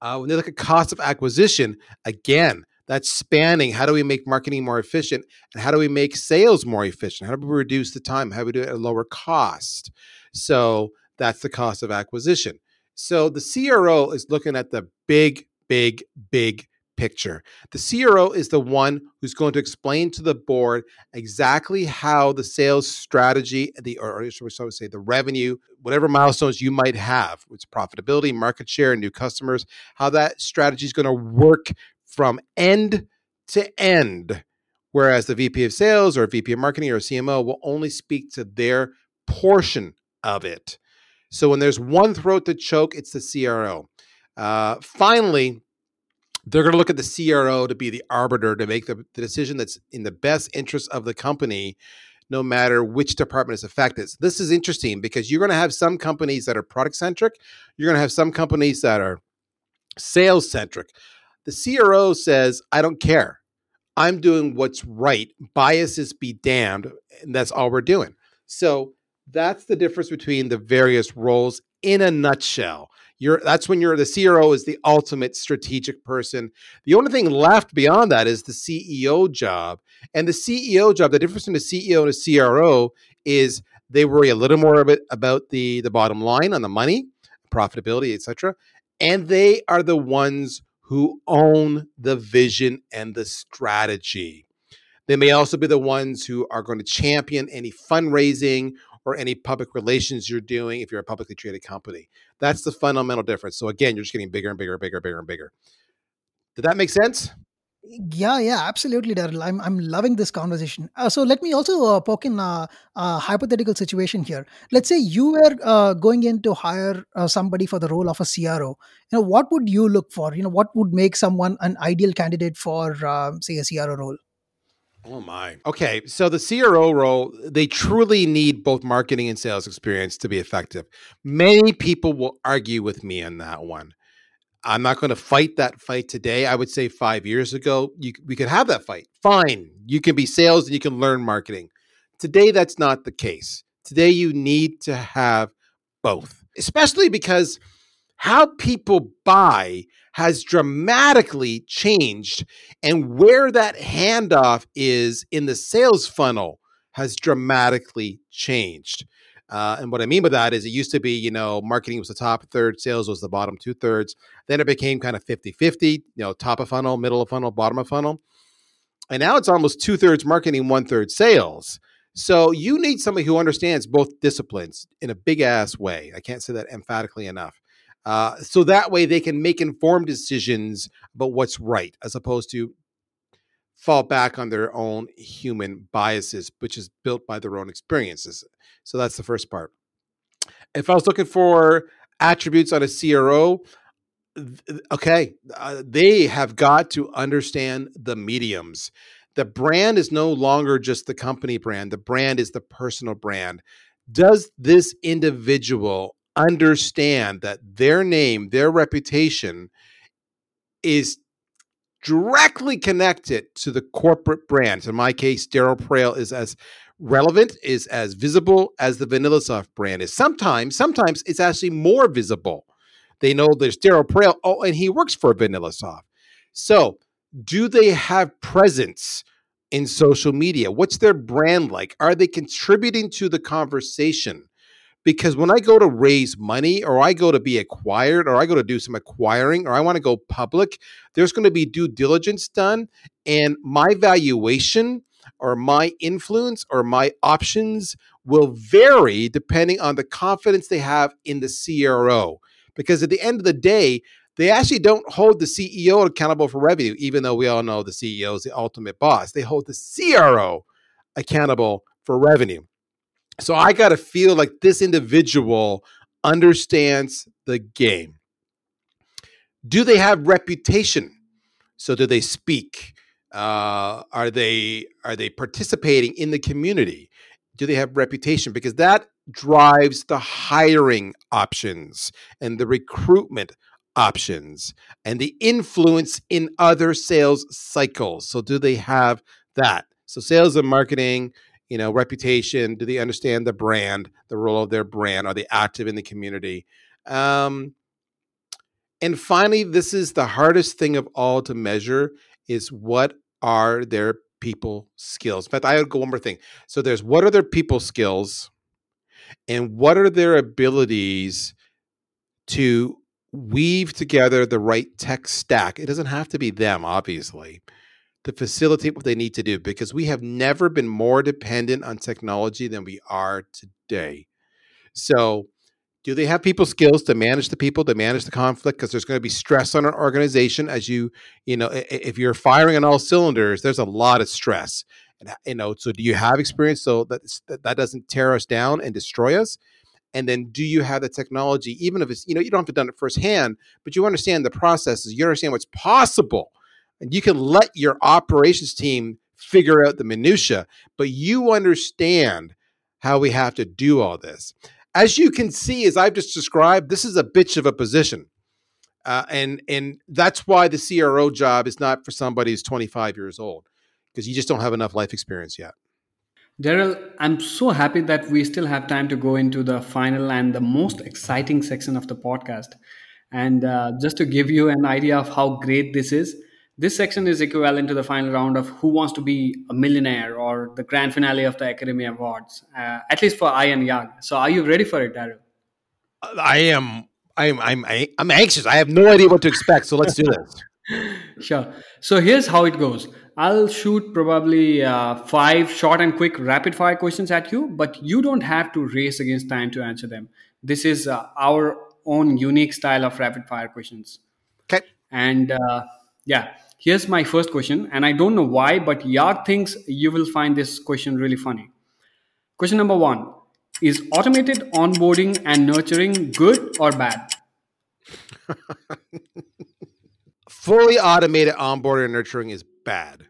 Uh, when they look at cost of acquisition again that's spanning how do we make marketing more efficient and how do we make sales more efficient? How do we reduce the time? How do we do it at a lower cost? So that's the cost of acquisition so the CRO is looking at the big, big, big picture. The CRO is the one who's going to explain to the board exactly how the sales strategy, the or should we say the revenue, whatever milestones you might have, it's profitability, market share, new customers, how that strategy is going to work from end to end. Whereas the VP of sales or VP of marketing or CMO will only speak to their portion of it. So when there's one throat to choke, it's the CRO. Uh, finally, they're going to look at the CRO to be the arbiter to make the, the, decision that's in the best interest of the company, no matter which department is affected. So this is interesting because you're going to have some companies that are product centric, you're going to have some companies that are sales centric. The CRO says, I don't care. I'm doing what's right. Biases be damned. And that's all we're doing. So that's the difference between the various roles in a nutshell. You're that's when you're the CRO is the ultimate strategic person. The only thing left beyond that is the CEO job. And the CEO job, the difference between a CEO and a CRO is they worry a little more about the the bottom line on the money, profitability, etc. And they are the ones who own the vision and the strategy. They may also be the ones who are going to champion any fundraising or any public relations you're doing if you're a publicly traded company. That's the fundamental difference. So again, you're just getting bigger and bigger, and bigger, and bigger and bigger. Did that make sense? Yeah, yeah, absolutely, Darryl. I'm I'm loving this conversation. Uh, so let me also uh, poke in a, a, hypothetical situation here. Let's say you were uh, going in to hire uh, somebody for the role of a CRO. You know, what would you look for? You know, what would make someone an ideal candidate for, um, say, a CRO role? Oh my. Okay, so the CRO role, they truly need both marketing and sales experience to be effective. Many people will argue with me on that one. I'm not going to fight that fight today. I would say 5 years ago, you, we could have that fight. Fine. You can be sales and you can learn marketing. Today that's not the case. Today you need to have both. Especially because how people buy has dramatically changed. And where that handoff is in the sales funnel has dramatically changed. Uh, and what I mean by that is it used to be, you know, marketing was the top third, sales was the bottom two thirds. Then it became kind of 50 50, you know, top of funnel, middle of funnel, bottom of funnel. And now it's almost two thirds marketing, one third sales. So you need somebody who understands both disciplines in a big ass way. I can't say that emphatically enough. Uh, so that way they can make informed decisions about what's right as opposed to fall back on their own human biases, which is built by their own experiences. So that's the first part. If I was looking for attributes on a CRO, okay, uh, they have got to understand the mediums. The brand is no longer just the company brand, the brand is the personal brand. Does this individual understand that their name, their reputation is directly connected to the corporate brand. In my case, Darryl Praill is as relevant, is as visible as the VanillaSoft brand is. Sometimes, sometimes it's actually more visible. They know there's Darryl Praill, oh, and he works for VanillaSoft. So, do they have presence in social media? What's their brand like? Are they contributing to the conversation? Because when I go to raise money or I go to be acquired or I go to do some acquiring or I want to go public, there's going to be due diligence done. And my valuation or my influence or my options will vary depending on the confidence they have in the CRO. Because at the end of the day, they actually don't hold the CEO accountable for revenue, even though we all know the CEO is the ultimate boss. They hold the CRO accountable for revenue. So I got to feel like this individual understands the game. Do they have reputation? So do they speak? Uh, are they are they participating in the community? Do they have reputation? Because that drives the hiring options and the recruitment options and the influence in other sales cycles. So do they have that? So sales and marketing, you know, reputation, do they understand the brand, the role of their brand? Are they active in the community? Um, and finally, this is the hardest thing of all to measure is what are their people skills. In fact, I would go one more thing. So there's what are their people skills and what are their abilities to weave together the right tech stack. It doesn't have to be them, obviously, to facilitate what they need to do because we have never been more dependent on technology than we are today. So, do they have people skills to manage the people, to manage the conflict? Because there's going to be stress on an organization as you, you know, if you're firing on all cylinders, there's a lot of stress. And you know, so do you have experience so that that doesn't tear us down and destroy us? and then do you have the technology even if it's you know you don't have to done it firsthand but you understand the processes you understand what's possible and you can let your operations team figure out the minutia but you understand how we have to do all this. As you can see as i've just described this is a bitch of a position. Uh, and and that's why the cro job is not for somebody who's 25 years old because you just don't have enough life experience yet. Darryl, I'm so happy that we still have time to go into the final and the most exciting section of the podcast. And uh, just to give you an idea of how great this is, this section is equivalent to the final round of Who Wants to Be a Millionaire or the grand finale of the Academy Awards, uh, at least for I and Yaag. So, are you ready for it, Darryl? I am. I'm. I'm. I'm anxious. I have no idea what to expect. So let's do this. sure. So here's how it goes. I'll shoot probably uh, five short and quick rapid fire questions at you, but you don't have to race against time to answer them. This is uh, our own unique style of rapid fire questions. Okay. And uh, yeah, here's my first question. And I don't know why, but Yaag thinks you will find this question really funny. Question number one Is automated onboarding and nurturing good or bad? Fully automated onboarding and nurturing is bad.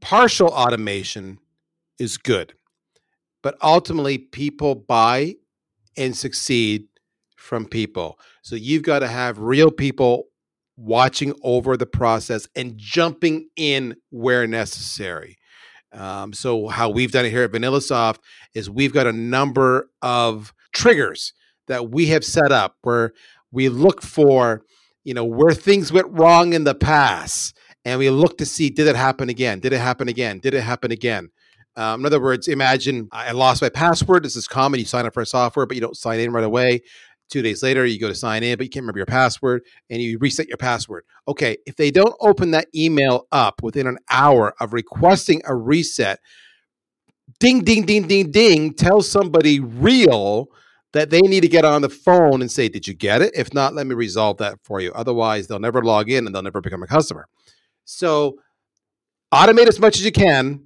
Partial automation is good. But ultimately, people buy and succeed from people. So you've got to have real people watching over the process and jumping in where necessary. Um, so how we've done it here at VanillaSoft is we've got a number of triggers that we have set up where we look for, you know, where things went wrong in the past and we look to see did it happen again? Did it happen again? Did it happen again? Um, in other words, imagine I lost my password. This is common. You sign up for a software, but you don't sign in right away. Two days later, you go to sign in, but you can't remember your password and you reset your password. Okay, if they don't open that email up within an hour of requesting a reset, ding, ding, ding, ding, ding, tell somebody real that they need to get on the phone and say, Did you get it? If not, let me resolve that for you. Otherwise, they'll never log in and they'll never become a customer. So automate as much as you can,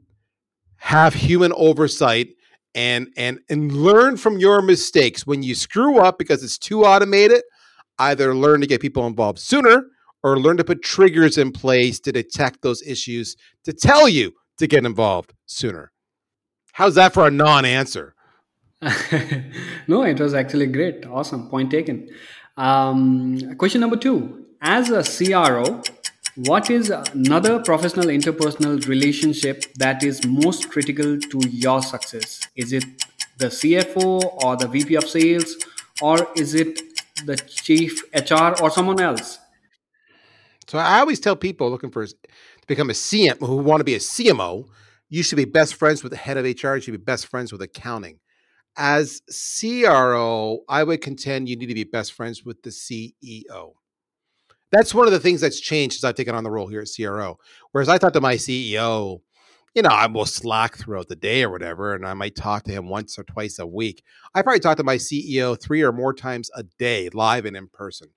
have human oversight and and and learn from your mistakes. When you screw up because it's too automated, either learn to get people involved sooner or learn to put triggers in place to detect those issues to tell you to get involved sooner. How's that for a non-answer? no, it was actually great. Awesome. Point taken. Um, question number two. As a CRO, what is another professional interpersonal relationship that is most critical to your success? Is it the CFO or the VP of sales, or is it the chief HR or someone else? So I always tell people looking for to become a CM who want to be a CMO, you should be best friends with the head of HR. You should be best friends with accounting. As CRO, I would contend you need to be best friends with the CEO that's one of the things that's changed since I've taken on the role here at CRO. Whereas I thought to my CEO, you know, I will slack throughout the day or whatever, and I might talk to him once or twice a week. I probably talk to my CEO three or more times a day, live and in person,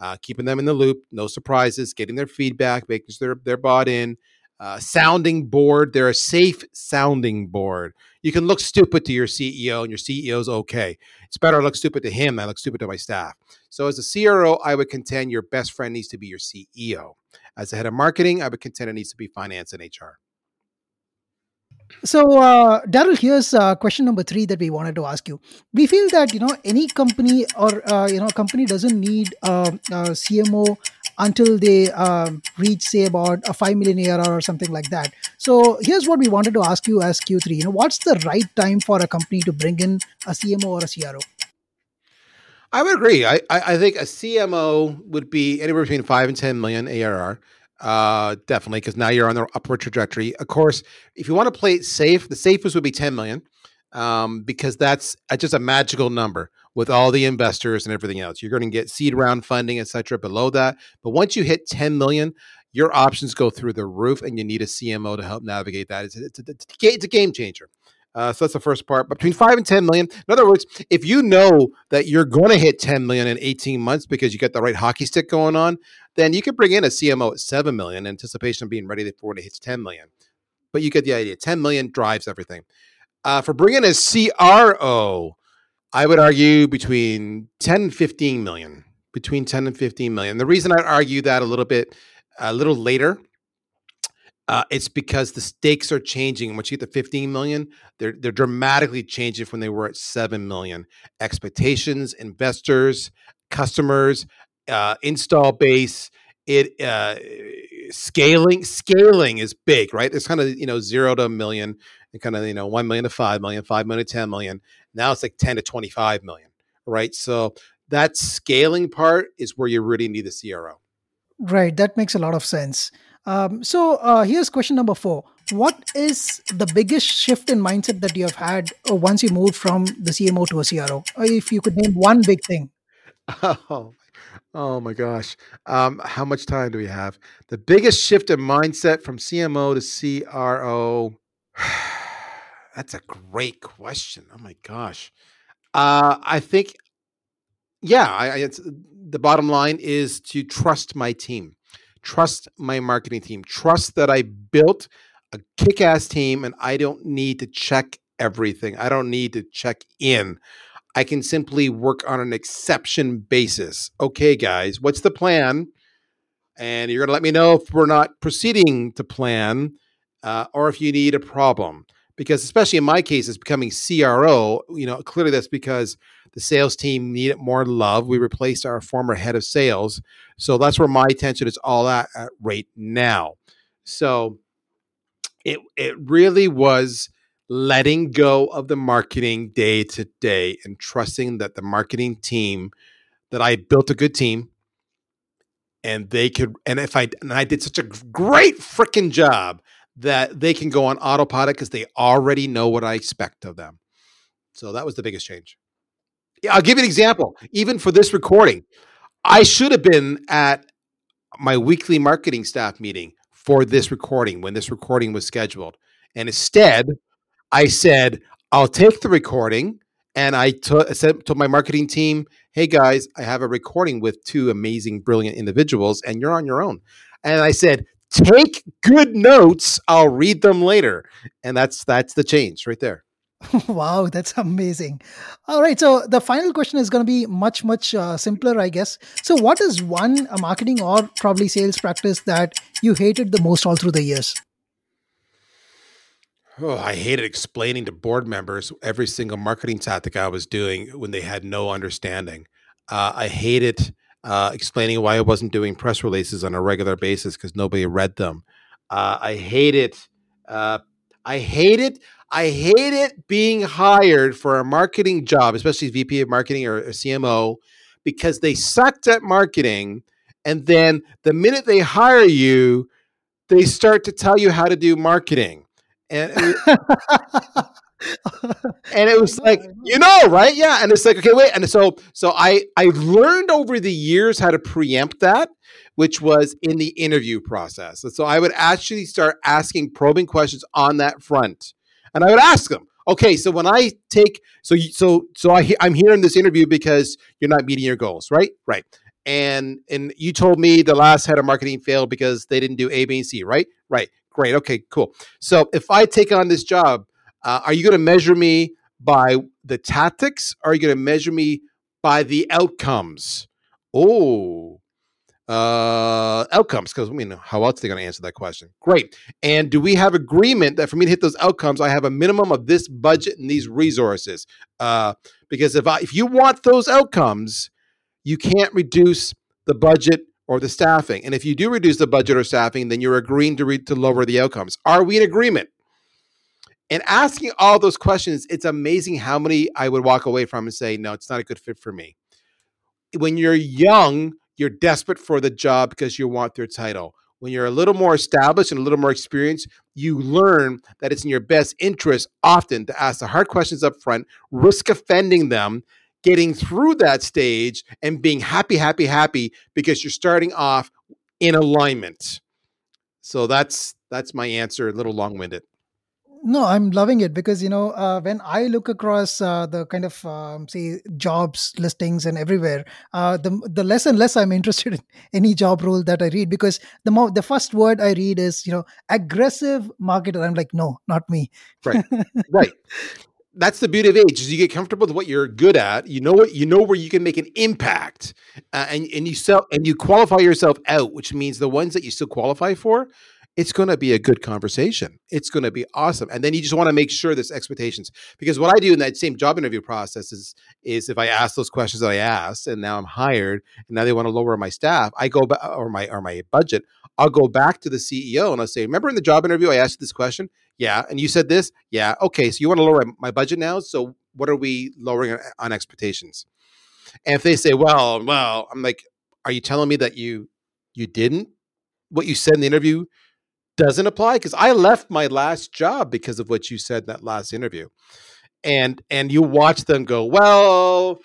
uh, keeping them in the loop, no surprises, getting their feedback, making sure they're, they're bought in, uh, sounding board. They're a safe sounding board. You can look stupid to your CEO, and your CEO's okay. It's better to look stupid to him than I look stupid to my staff. So, as a CRO, I would contend your best friend needs to be your CEO. As a head of marketing, I would contend it needs to be finance and HR. So, uh, Darryl, here's uh, question number three that we wanted to ask you. We feel that you know any company or uh, you know company doesn't need uh, a CMO until they um, reach say about a five million ARR or something like that. So, here's what we wanted to ask you as Q3. You know, what's the right time for a company to bring in a CMO or a CRO? I would agree. I, I, I think a CMO would be anywhere between five and ten million ARR. Uh, definitely, because now you're on the upward trajectory. Of course, if you want to play it safe, the safest would be 10 million, um, because that's just a magical number with all the investors and everything else. You're going to get seed round funding, etc. Below that, but once you hit 10 million, your options go through the roof, and you need a CMO to help navigate that. It's, it's, it's, it's a game changer. Uh, so that's the first part. But between five and 10 million, in other words, if you know that you're going to hit 10 million in 18 months because you got the right hockey stick going on, then you could bring in a CMO at 7 million in anticipation of being ready before it hits 10 million. But you get the idea. 10 million drives everything. Uh, for bringing a CRO, I would argue between 10 and 15 million. Between 10 and 15 million. The reason I'd argue that a little bit, a little later, uh, it's because the stakes are changing. Once you get to 15 million, they're they're dramatically changing from they were at 7 million. Expectations, investors, customers, uh, install base, it uh, scaling scaling is big, right? It's kind of you know zero to a million, and kind of you know one million to five million, five million to ten million. Now it's like ten to twenty five million, right? So that scaling part is where you really need the CRO. Right, that makes a lot of sense. Um, so uh, here's question number four. What is the biggest shift in mindset that you have had uh, once you moved from the CMO to a CRO? Or if you could name one big thing. Oh, oh my gosh. Um, how much time do we have? The biggest shift in mindset from CMO to CRO. That's a great question. Oh my gosh. Uh, I think, yeah, I, I, it's, the bottom line is to trust my team, trust my marketing team, trust that I built a kick ass team and I don't need to check everything. I don't need to check in. I can simply work on an exception basis. Okay, guys, what's the plan? And you're going to let me know if we're not proceeding to plan uh, or if you need a problem. Because, especially in my case, it's becoming CRO. You know, clearly that's because the sales team needed more love. We replaced our former head of sales. So that's where my attention is all at, at right now. So it, it really was letting go of the marketing day to day and trusting that the marketing team that I built a good team and they could and if I and I did such a great freaking job that they can go on autopilot because they already know what I expect of them. So that was the biggest change. Yeah, I'll give you an example. Even for this recording, I should have been at my weekly marketing staff meeting for this recording when this recording was scheduled. And instead, I said, I'll take the recording. And I said to my marketing team, hey guys, I have a recording with two amazing, brilliant individuals, and you're on your own. And I said, take good notes. I'll read them later. And that's that's the change right there. wow, that's amazing. All right, so the final question is going to be much much uh, simpler, I guess. So, what is one a marketing or probably sales practice that you hated the most all through the years? Oh, I hated explaining to board members every single marketing tactic I was doing when they had no understanding. Uh, I hated uh, explaining why I wasn't doing press releases on a regular basis because nobody read them. Uh, I hated, uh, I hate it. I hate it being hired for a marketing job, especially VP of marketing or, or CMO, because they sucked at marketing. And then the minute they hire you, they start to tell you how to do marketing and it, and it was like you know right? Yeah and it's like okay wait and so so i i learned over the years how to preempt that which was in the interview process. And so i would actually start asking probing questions on that front. And i would ask them okay so when i take so so so i i'm here in this interview because you're not meeting your goals right? Right. And and you told me the last head of marketing failed because they didn't do a b and c right? Right. Great. Okay, cool. So if I take on this job, Uh, are you going to measure me by the tactics? Are you going to measure me by the outcomes? Oh, uh, outcomes. Because I mean, how else are they going to answer that question? Great. And do we have agreement that for me to hit those outcomes, I have a minimum of this budget and these resources? Uh, because if I if you want those outcomes, you can't reduce the budget or the staffing. And if you do reduce the budget or staffing, then you're agreeing to re- to lower the outcomes. Are we in agreement? And asking all those questions, it's amazing how many I would walk away from and say, no, it's not a good fit for me. When you're young, you're desperate for the job because you want their title. When you're a little more established and a little more experienced, you learn that it's in your best interest often to ask the hard questions up front, risk offending them, getting through that stage and being happy, happy, happy because you're starting off in alignment. So that's that's my answer, a little long-winded. No, I'm loving it because you know uh, when I look across uh, the kind of um, say jobs listings and everywhere, uh, the the less and less I'm interested in any job role that I read because the more the first word I read is you know aggressive marketer. I'm like, no, not me. Right, right. That's the beauty of age is you get comfortable with what you're good at. You know what you know where you can make an impact, uh, and and you sell and you qualify yourself out, which means the ones that you still qualify for it's going to be a good conversation. It's going to be awesome. And then you just want to make sure there's expectations. Because what I do in that same job interview process is, is if I ask those questions that I asked and now I'm hired and now they want to lower my staff, I go back or my or my budget, I'll go back to the CEO and I'll say, remember in the job interview I asked you this question? Yeah. And you said this? Yeah. Okay. So you want to lower my budget now? So what are we lowering on, on expectations? And if they say, well, well, I'm like, are you telling me that you you didn't what you said in the interview doesn't apply because I left my last job because of what you said in that last interview. And and you watch them go, well,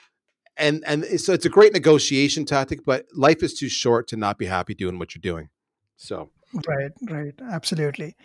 and and so it's a great negotiation tactic, but life is too short to not be happy doing what you're doing. So Right, right, absolutely.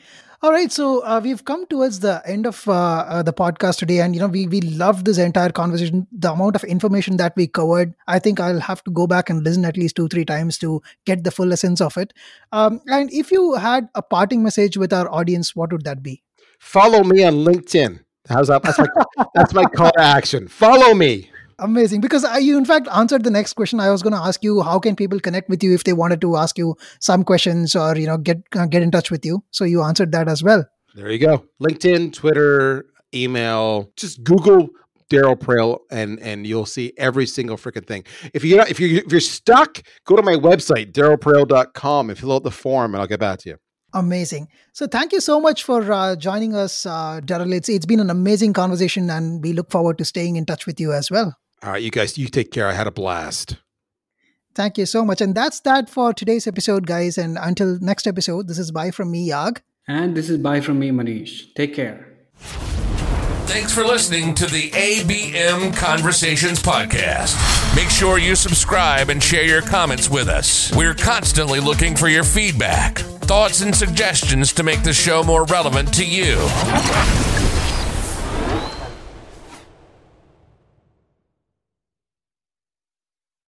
All right, so uh, we've come towards the end of uh, uh, the podcast today, and you know we we loved this entire conversation. The amount of information that we covered, I think I'll have to go back and listen at least two three times to get the full essence of it. Um, and if you had a parting message with our audience, what would that be? Follow me on LinkedIn. How's that? That's my that's my call to action. Follow me amazing because I, you in fact answered the next question i was going to ask you how can people connect with you if they wanted to ask you some questions or you know get uh, get in touch with you so you answered that as well there you go linkedin twitter email just google Darryl Praill, and and you'll see every single freaking thing. If you if you if you're stuck, go to my website darrylpraill.com and fill out the form, and I'll get back to you. Amazing. So thank you so much for uh, joining us, uh, Darryl. It's it's been an amazing conversation, and we look forward to staying in touch with you as well. All right, you guys, you take care. I had a blast. Thank you so much. And that's that for today's episode, guys. And until next episode, this is bye from me, Yaag. And this is bye from me, Manish. Take care. Thanks for listening to the ABM Conversations podcast. Make sure you subscribe and share your comments with us. We're constantly looking for your feedback, thoughts, and suggestions to make the show more relevant to you.